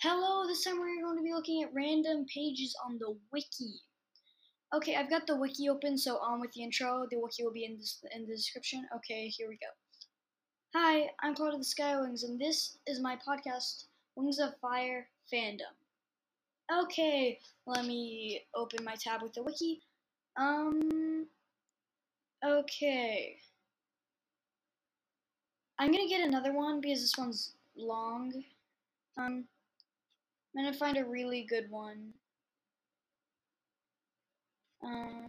Hello, this time we're going to be looking at random pages on the wiki. Okay, I've got the wiki open, so on with the intro. The wiki will be in, this, in the description. Okay, here we go. Hi, I'm Cloud of the Skywings, and this is my podcast, Wings of Fire Fandom. Okay, let me open my tab with the wiki. Um, okay. I'm gonna get another one because this one's long. Um, I'm gonna find a really good one. Uh,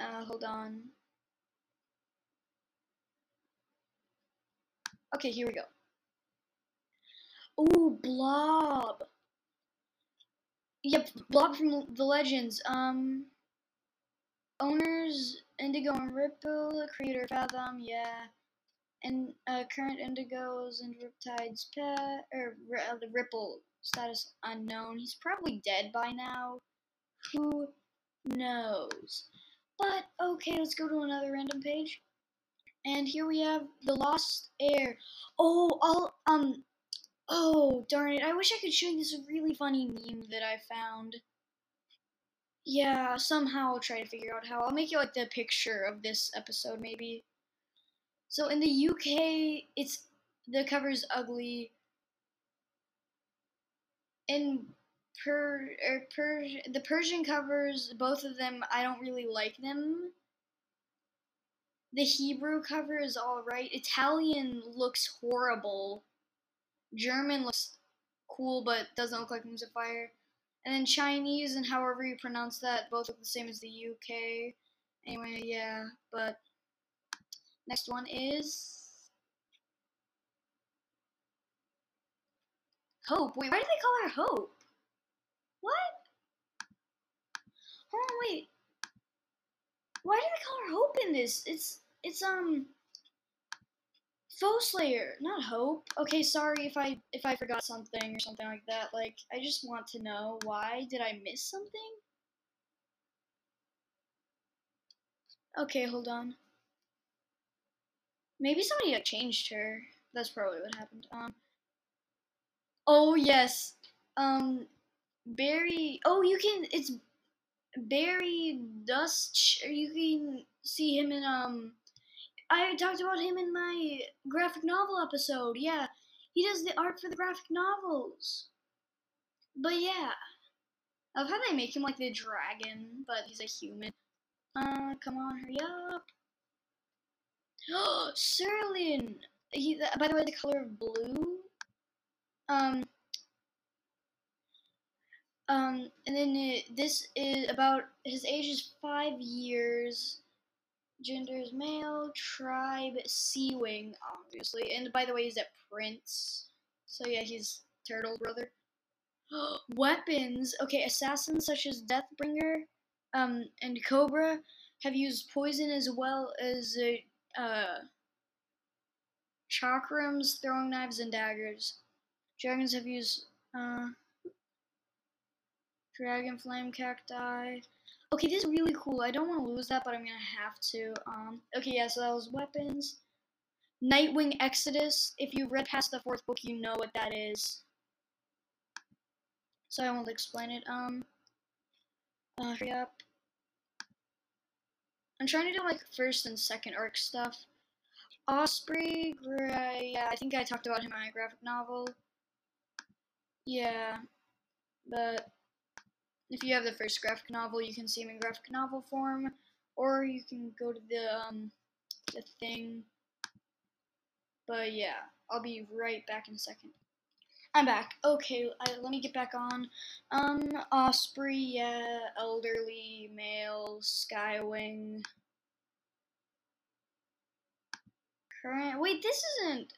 uh, hold on. Okay, here we go. Ooh, Blob. Yep, Blob from the Legends. Um, owners Indigo and Ripple, creator Fathom, yeah and uh, current indigos and riptides pet or uh, the ripple status unknown. He's probably dead by now. Who knows? But okay let's go to another random page. And here we have the lost Heir. oh i'll um oh darn it. I wish i could show you this really funny meme that i found. Yeah somehow i'll try to figure out how. I'll make you like the picture of this episode maybe so in the UK, it's the cover's ugly. In per, er, per the Persian covers, both of them, I don't really like them. The Hebrew cover is alright. Italian looks horrible. German looks cool, but doesn't look like Wings of Fire. And then Chinese and however you pronounce that, both look the same as the UK. Anyway, yeah, but Next one is Hope. Wait, why do they call her Hope? What? Hold on, wait. Why do they call her Hope in this? It's it's um Foe Slayer, not Hope. Okay, sorry if I if I forgot something or something like that. Like I just want to know why did I miss something? Okay, hold on. Maybe somebody like changed her. That's probably what happened. Um. Oh yes. Um. Barry. Oh, you can. It's Barry Dust. You can see him in um. I talked about him in my graphic novel episode. Yeah, he does the art for the graphic novels. But yeah, I love how they make him like the dragon, but he's a human. Uh, come on, hurry up. Cerulean. He, by the way, the color of blue. Um. Um, and then it, this is about his age is five years. Gender is male. Tribe Seawing, obviously. And by the way, he's a prince. So yeah, he's Turtle brother. Weapons. Okay, assassins such as Deathbringer, um, and Cobra have used poison as well as uh, uh, chakrams, throwing knives, and daggers. Dragons have used uh, dragon flame cacti. Okay, this is really cool. I don't want to lose that, but I'm gonna have to. Um, okay, yeah, so that was weapons. Nightwing Exodus. If you read past the fourth book, you know what that is. So I won't explain it. Um, uh, hurry up. I'm trying to do like first and second arc stuff. Osprey, yeah, I think I talked about him in my graphic novel. Yeah, but if you have the first graphic novel, you can see him in graphic novel form, or you can go to the um the thing. But yeah, I'll be right back in a second. I'm back. Okay, I, let me get back on. Um, Osprey, yeah, elderly male, Skywing. Current. Wait, this isn't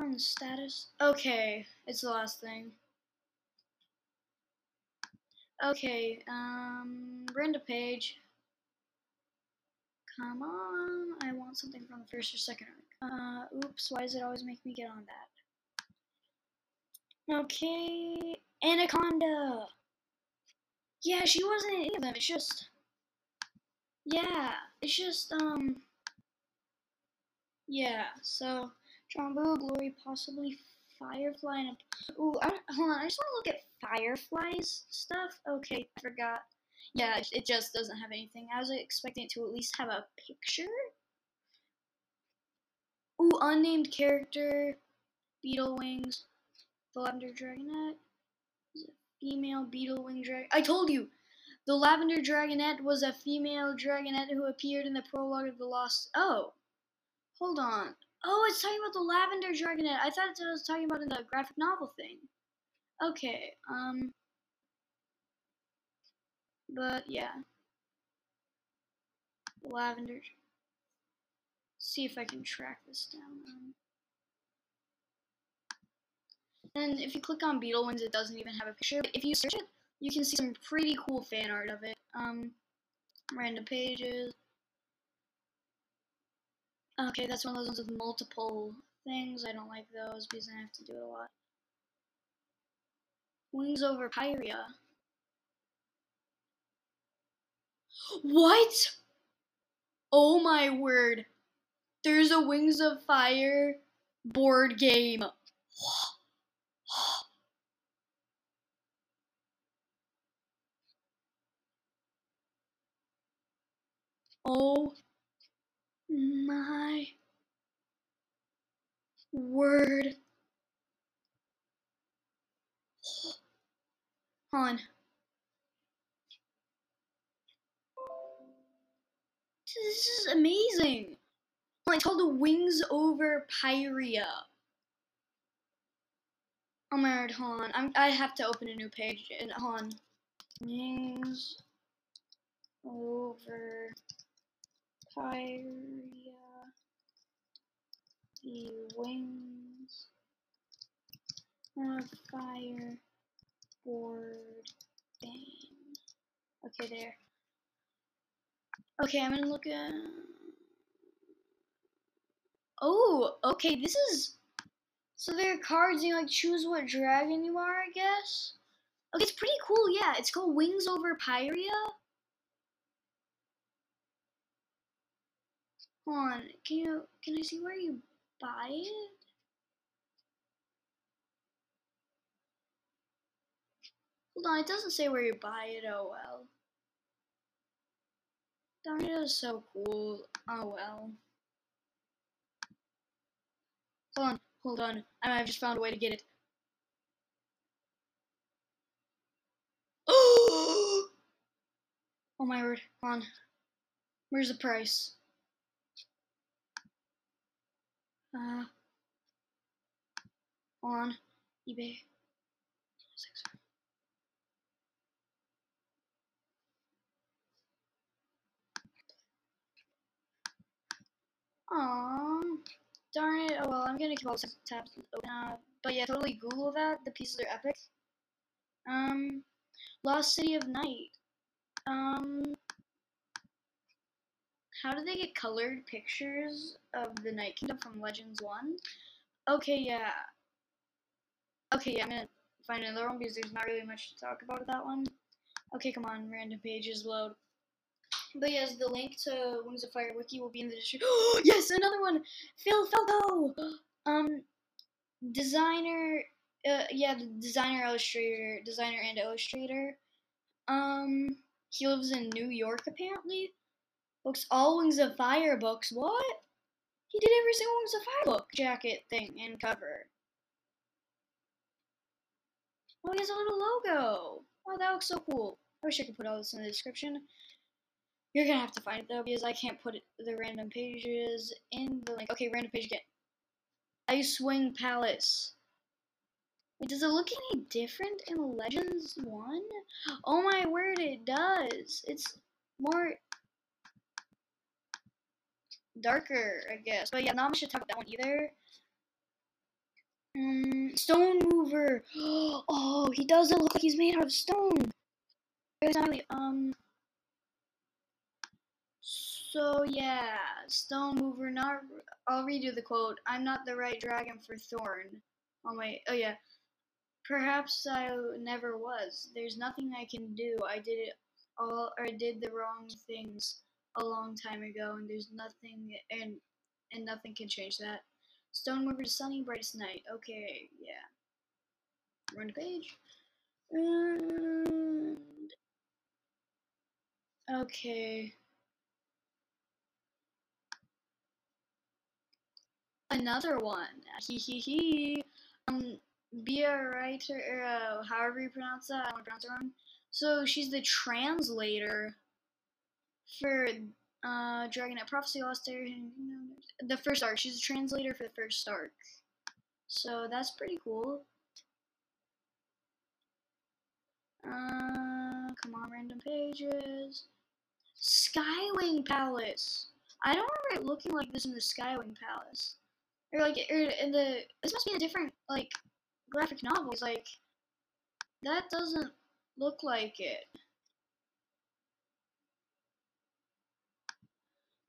on status. Okay, it's the last thing. Okay, um, Brenda Page. Come on, I want something from the first or second arc. Uh, oops, why does it always make me get on that? Okay, Anaconda! Yeah, she wasn't in any of them, it's just... Yeah, it's just, um... Yeah, so, Trombo, Glory, possibly Firefly, and. Ooh, I, hold on. I just want to look at Firefly's stuff. Okay, I forgot. Yeah, it just doesn't have anything. I was expecting it to at least have a picture. Ooh, unnamed character, Beetle Wings, the Lavender Dragonette. Female Beetle Wing Dragon. I told you! The Lavender Dragonette was a female dragonette who appeared in the prologue of the Lost. Oh, hold on. Oh, it's talking about the Lavender Dragonette. I thought it was talking about in the graphic novel thing. Okay, um. But yeah. Lavender. See if I can track this down. And if you click on Beetle Wings, it doesn't even have a picture. But if you search it, you can see some pretty cool fan art of it. Um, random pages. Okay, that's one of those ones with multiple things. I don't like those because I have to do it a lot. Wings over Pyrrhia. What? Oh my word. There's a Wings of Fire board game. Oh my word. On. This is amazing. It's called the Wings Over Pyrrhia. Oh my god, hold on. I'm, I have to open a new page. And hold on. Wings over Pyrrhia. The wings of fire board game. Okay, there. Okay, I'm gonna look at. Oh, okay, this is. So there are cards, and you like choose what dragon you are, I guess. Okay, it's pretty cool, yeah. It's called Wings Over Pyrrhia. Hold on, can you can I see where you buy it? Hold on, it doesn't say where you buy it. Oh well. It is so cool. Oh well. Hold on, hold on. I have just found a way to get it. Oh! Oh my word. Hold on. Where's the price? Uh, on eBay. Aww, darn it. Oh well, I'm gonna keep all the tabs open. Uh, but yeah, totally Google that. The pieces are epic. Um, Lost City of Night. Um, how do they get colored pictures of the Night Kingdom from Legends 1? Okay, yeah. Okay, yeah, I'm gonna find another one because there's not really much to talk about with that one. Okay, come on, random pages load. But yes, the link to Wings of Fire wiki will be in the description. yes, another one! Phil Falco! Um, designer, uh, yeah, the designer, illustrator, designer and illustrator. Um, he lives in New York apparently. Books all Wings of Fire books. What? He did every single Wings of Fire book jacket thing and cover. Oh, he has a little logo. Oh, that looks so cool. I wish I could put all this in the description. You're gonna have to find it though because I can't put the random pages in the link. Okay, random page again. Icewing Palace. Wait, does it look any different in Legends 1? Oh my word, it does. It's more darker, I guess. But yeah, not much to talk about that one either. Mm, stone mover. Oh, he doesn't look like he's made out of stone. Um. So yeah, Stonemover. Not. I'll redo the quote. I'm not the right dragon for Thorn. Oh wait. Oh yeah. Perhaps I never was. There's nothing I can do. I did it all, or did the wrong things a long time ago, and there's nothing and and nothing can change that. Stone to Sunny, Brightest Night. Okay, yeah. Run page. And okay. Another one. He he he. Um, be a writer, uh, however you pronounce that. I don't pronounce it wrong. So she's the translator for uh, Dragonet Prophecy Lost. The first arc. She's a translator for the first arc. So that's pretty cool. Uh, come on, random pages. Skywing Palace. I don't remember it looking like this in the Skywing Palace. Or like, or in the, this must be a different, like, graphic novels. Like, that doesn't look like it.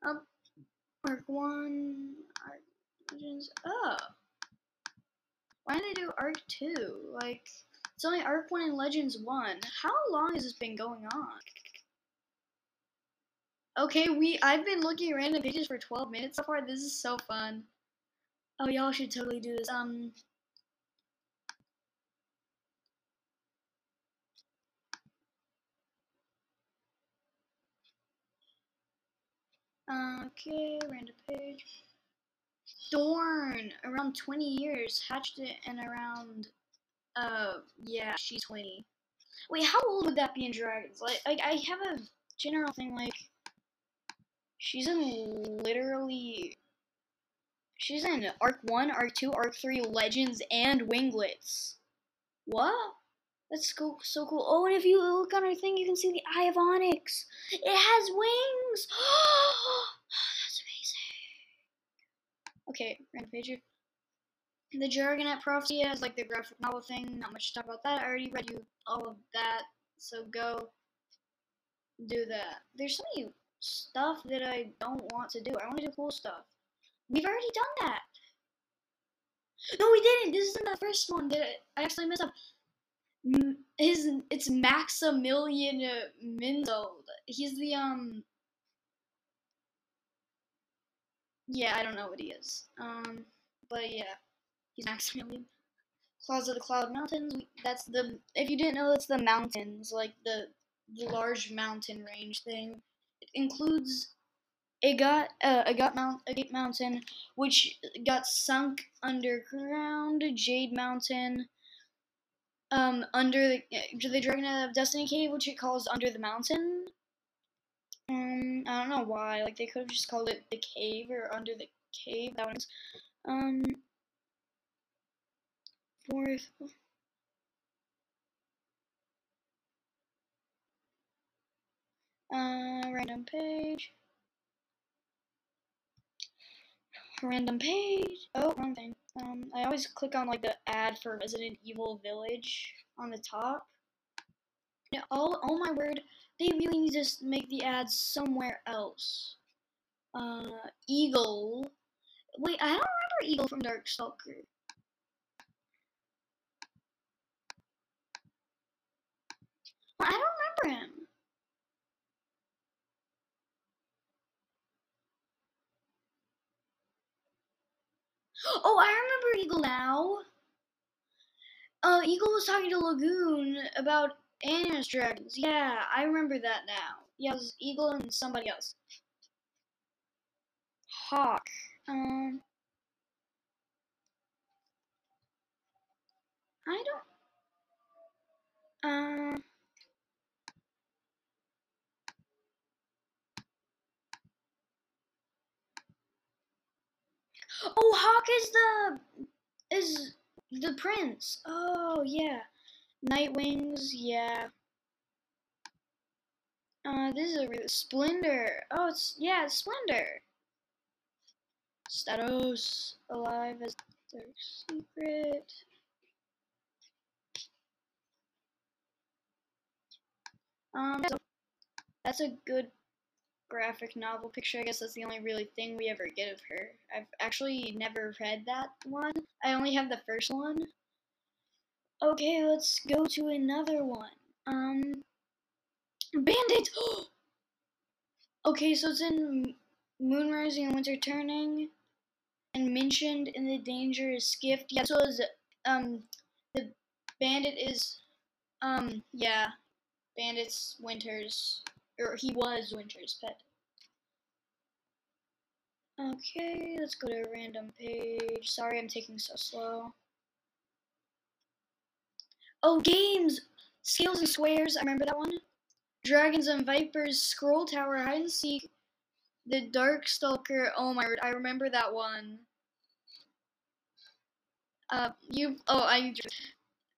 Um, arc 1, arc legends, oh. Why did they do arc 2? Like, it's only arc 1 and legends 1. How long has this been going on? Okay, we I've been looking at random pages for 12 minutes so far. This is so fun. Oh, y'all should totally do this. Um, Okay, random page. Thorn, around 20 years. Hatched it in around, uh, yeah, she's 20. Wait, how old would that be in Dragons? Like, like I have a general thing, like, she's in literally, she's in Arc 1, Arc 2, Arc 3, Legends, and Winglets. What? That's so, cool. Oh, and if you look on her thing, you can see the Eye of Onyx. It has wings. Oh, that's amazing. Okay, random page here. The Dragonet Prophecy has like the graphic novel thing. Not much to talk about that. I already read you all of that. So go do that. There's so many stuff that I don't want to do. I want to do cool stuff. We've already done that. No, we didn't. This isn't the first one that I actually messed up his it's Maximilian Minzold. He's the um. Yeah, I don't know what he is. Um, but yeah, he's Maximilian. Claws of the Cloud Mountains. That's the if you didn't know, that's the mountains, like the the large mountain range thing. It includes Agot, uh, Agot Mount, Agate Mountain, which got sunk underground. Jade Mountain, um under the the Dragonet of Destiny cave, which it calls Under the Mountain. Um, I don't know why. Like they could have just called it the cave or Under the Cave. That one's um fourth. Uh, random page. Random page. Oh, wrong thing. Um, I always click on like the ad for Resident Evil Village on the top. Yeah, all, oh my word, they really need to make the ads somewhere else. Uh, Eagle. Wait, I don't remember Eagle from Darkstalker. I don't remember him. Oh, I remember Eagle now. Uh, Eagle was talking to Lagoon about Animus Dragons. Yeah, I remember that now. Yeah, it was Eagle and somebody else. Hawk. Um. I don't. Uh. Oh, Hawk is the is the prince. Oh yeah, Nightwings. Yeah. Uh, this is a really Splendor. Oh, it's yeah, it's Splendor. Statos alive as their secret. Um, that's a good graphic novel picture. I guess that's the only really thing we ever get of her. I've actually never read that one. I only have the first one. Okay, let's go to another one. Um, Bandit! okay, so it's in Moon Rising and Winter Turning. and mentioned in the dangerous gift. Yeah, so is um the bandit is um yeah, bandit's Winter's or he was Winter's pet. Okay, let's go to a random page. Sorry, I'm taking so slow. Oh, games! Scales and Squares, I remember that one. Dragons and Vipers, Scroll Tower, Hide and Seek, The Dark Stalker. Oh my word, I remember that one. Uh, you. Oh, I.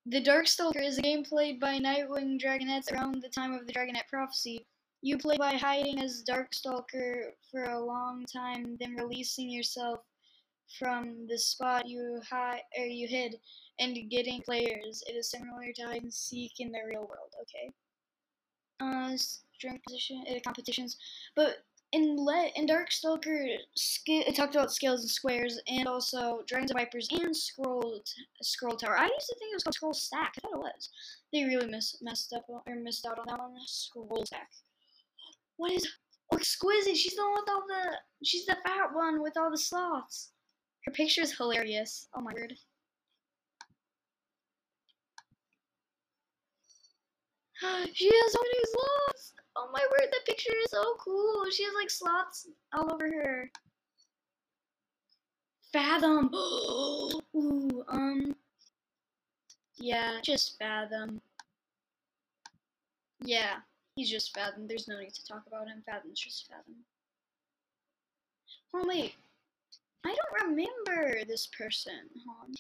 The Darkstalker is a game played by Nightwing Dragonettes around the time of the Dragonet Prophecy. You play by hiding as Darkstalker for a long time, then releasing yourself from the spot you hide or you hid and getting players. It is similar to hide and seek in the real world. Okay. Uh, strength position uh, competitions, but in let in Darkstalker, it talked about scales and squares, and also dragons and vipers and scroll scroll tower. I used to think it was called scroll stack. I thought it was. They really miss, messed up or missed out on that one. Scroll stack. What is exquisite? She's the one with all the. She's the fat one with all the sloths. Her picture is hilarious. Oh my word. she has so many sloths. Oh my word, that picture is so cool. She has like sloths all over her. Fathom. Ooh, um. Yeah, just Fathom. Yeah, he's just Fathom. There's no need to talk about him. Fathom's just Fathom. Oh wait, I don't remember this person. Hold.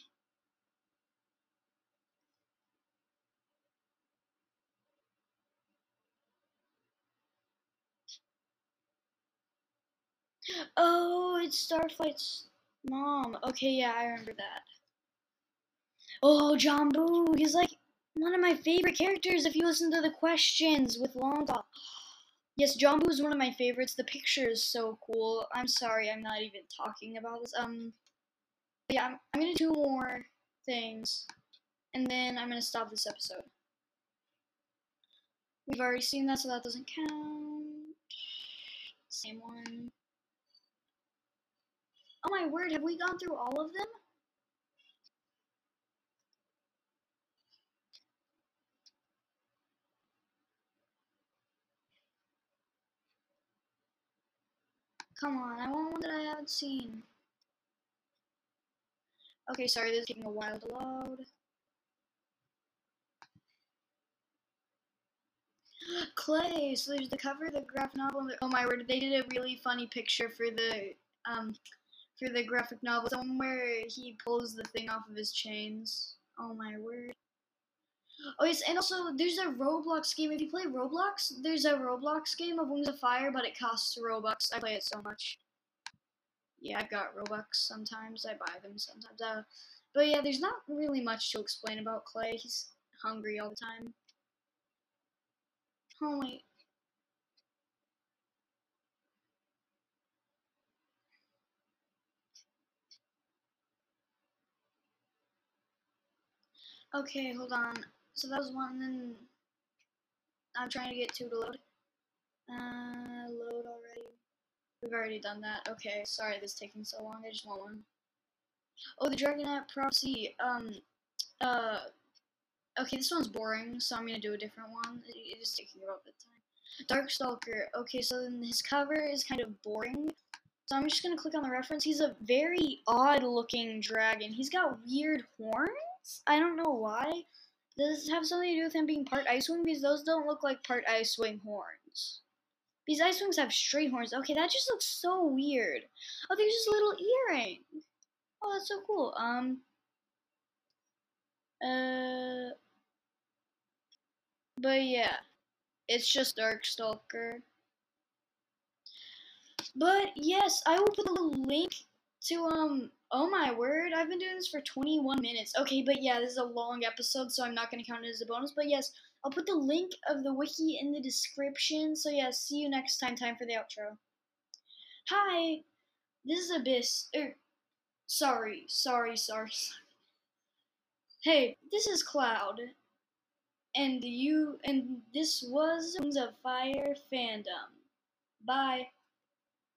Oh, it's Starflight's mom. Okay, yeah, I remember that. Oh, Jambu. He's like one of my favorite characters if you listen to the questions with Long Talk. Yes, Jambu is one of my favorites. The picture is so cool. I'm sorry, I'm not even talking about this. Um, yeah, I'm, I'm gonna do more things, and then I'm gonna stop this episode. We've already seen that, so that doesn't count. Same one. Oh my word, have we gone through all of them? Come on, I want one that I haven't seen. Okay, sorry, this is taking a while to load. Clay, so there's the cover, the graphic novel. Oh my word, they did a really funny picture for the um for the graphic novel, somewhere he pulls the thing off of his chains. Oh my word. Oh yes, and also there's a Roblox game. If you play Roblox, there's a Roblox game of Wings of Fire, but it costs Robux. I play it so much. Yeah, I've got Robux sometimes. I buy them sometimes. Uh, but yeah, there's not really much to explain about Clay. He's hungry all the time. Oh wait. Okay, hold on. So that was one, then I'm trying to get two to load. Uh, load already. We've already done that. Okay, sorry this is taking so long. I just want one. Oh, the Dragonet Prophecy. Um, uh, okay, this one's boring, so I'm gonna do a different one. It is taking about the time. Darkstalker. Okay, so then his cover is kind of boring. So I'm just gonna click on the reference. He's a very odd looking dragon. He's got weird horns. I don't know why. Does this have something to do with him being part Icewing? Because those don't look like part Icewing horns. These Icewings have straight horns. Okay, that just looks so weird. Oh, there's this little earring. Oh, that's so cool. Um. Uh. But yeah, it's just Darkstalker. But yes, I will put a link to um oh my word i've been doing this for 21 minutes. Okay but yeah this is a long episode so i'm not going to count it as a bonus but yes i'll put the link of the wiki in the description so yeah see you next time time for the outro. Hi this is abyss er, sorry sorry sorry hey this is cloud and you and this was wings of fire fandom. Bye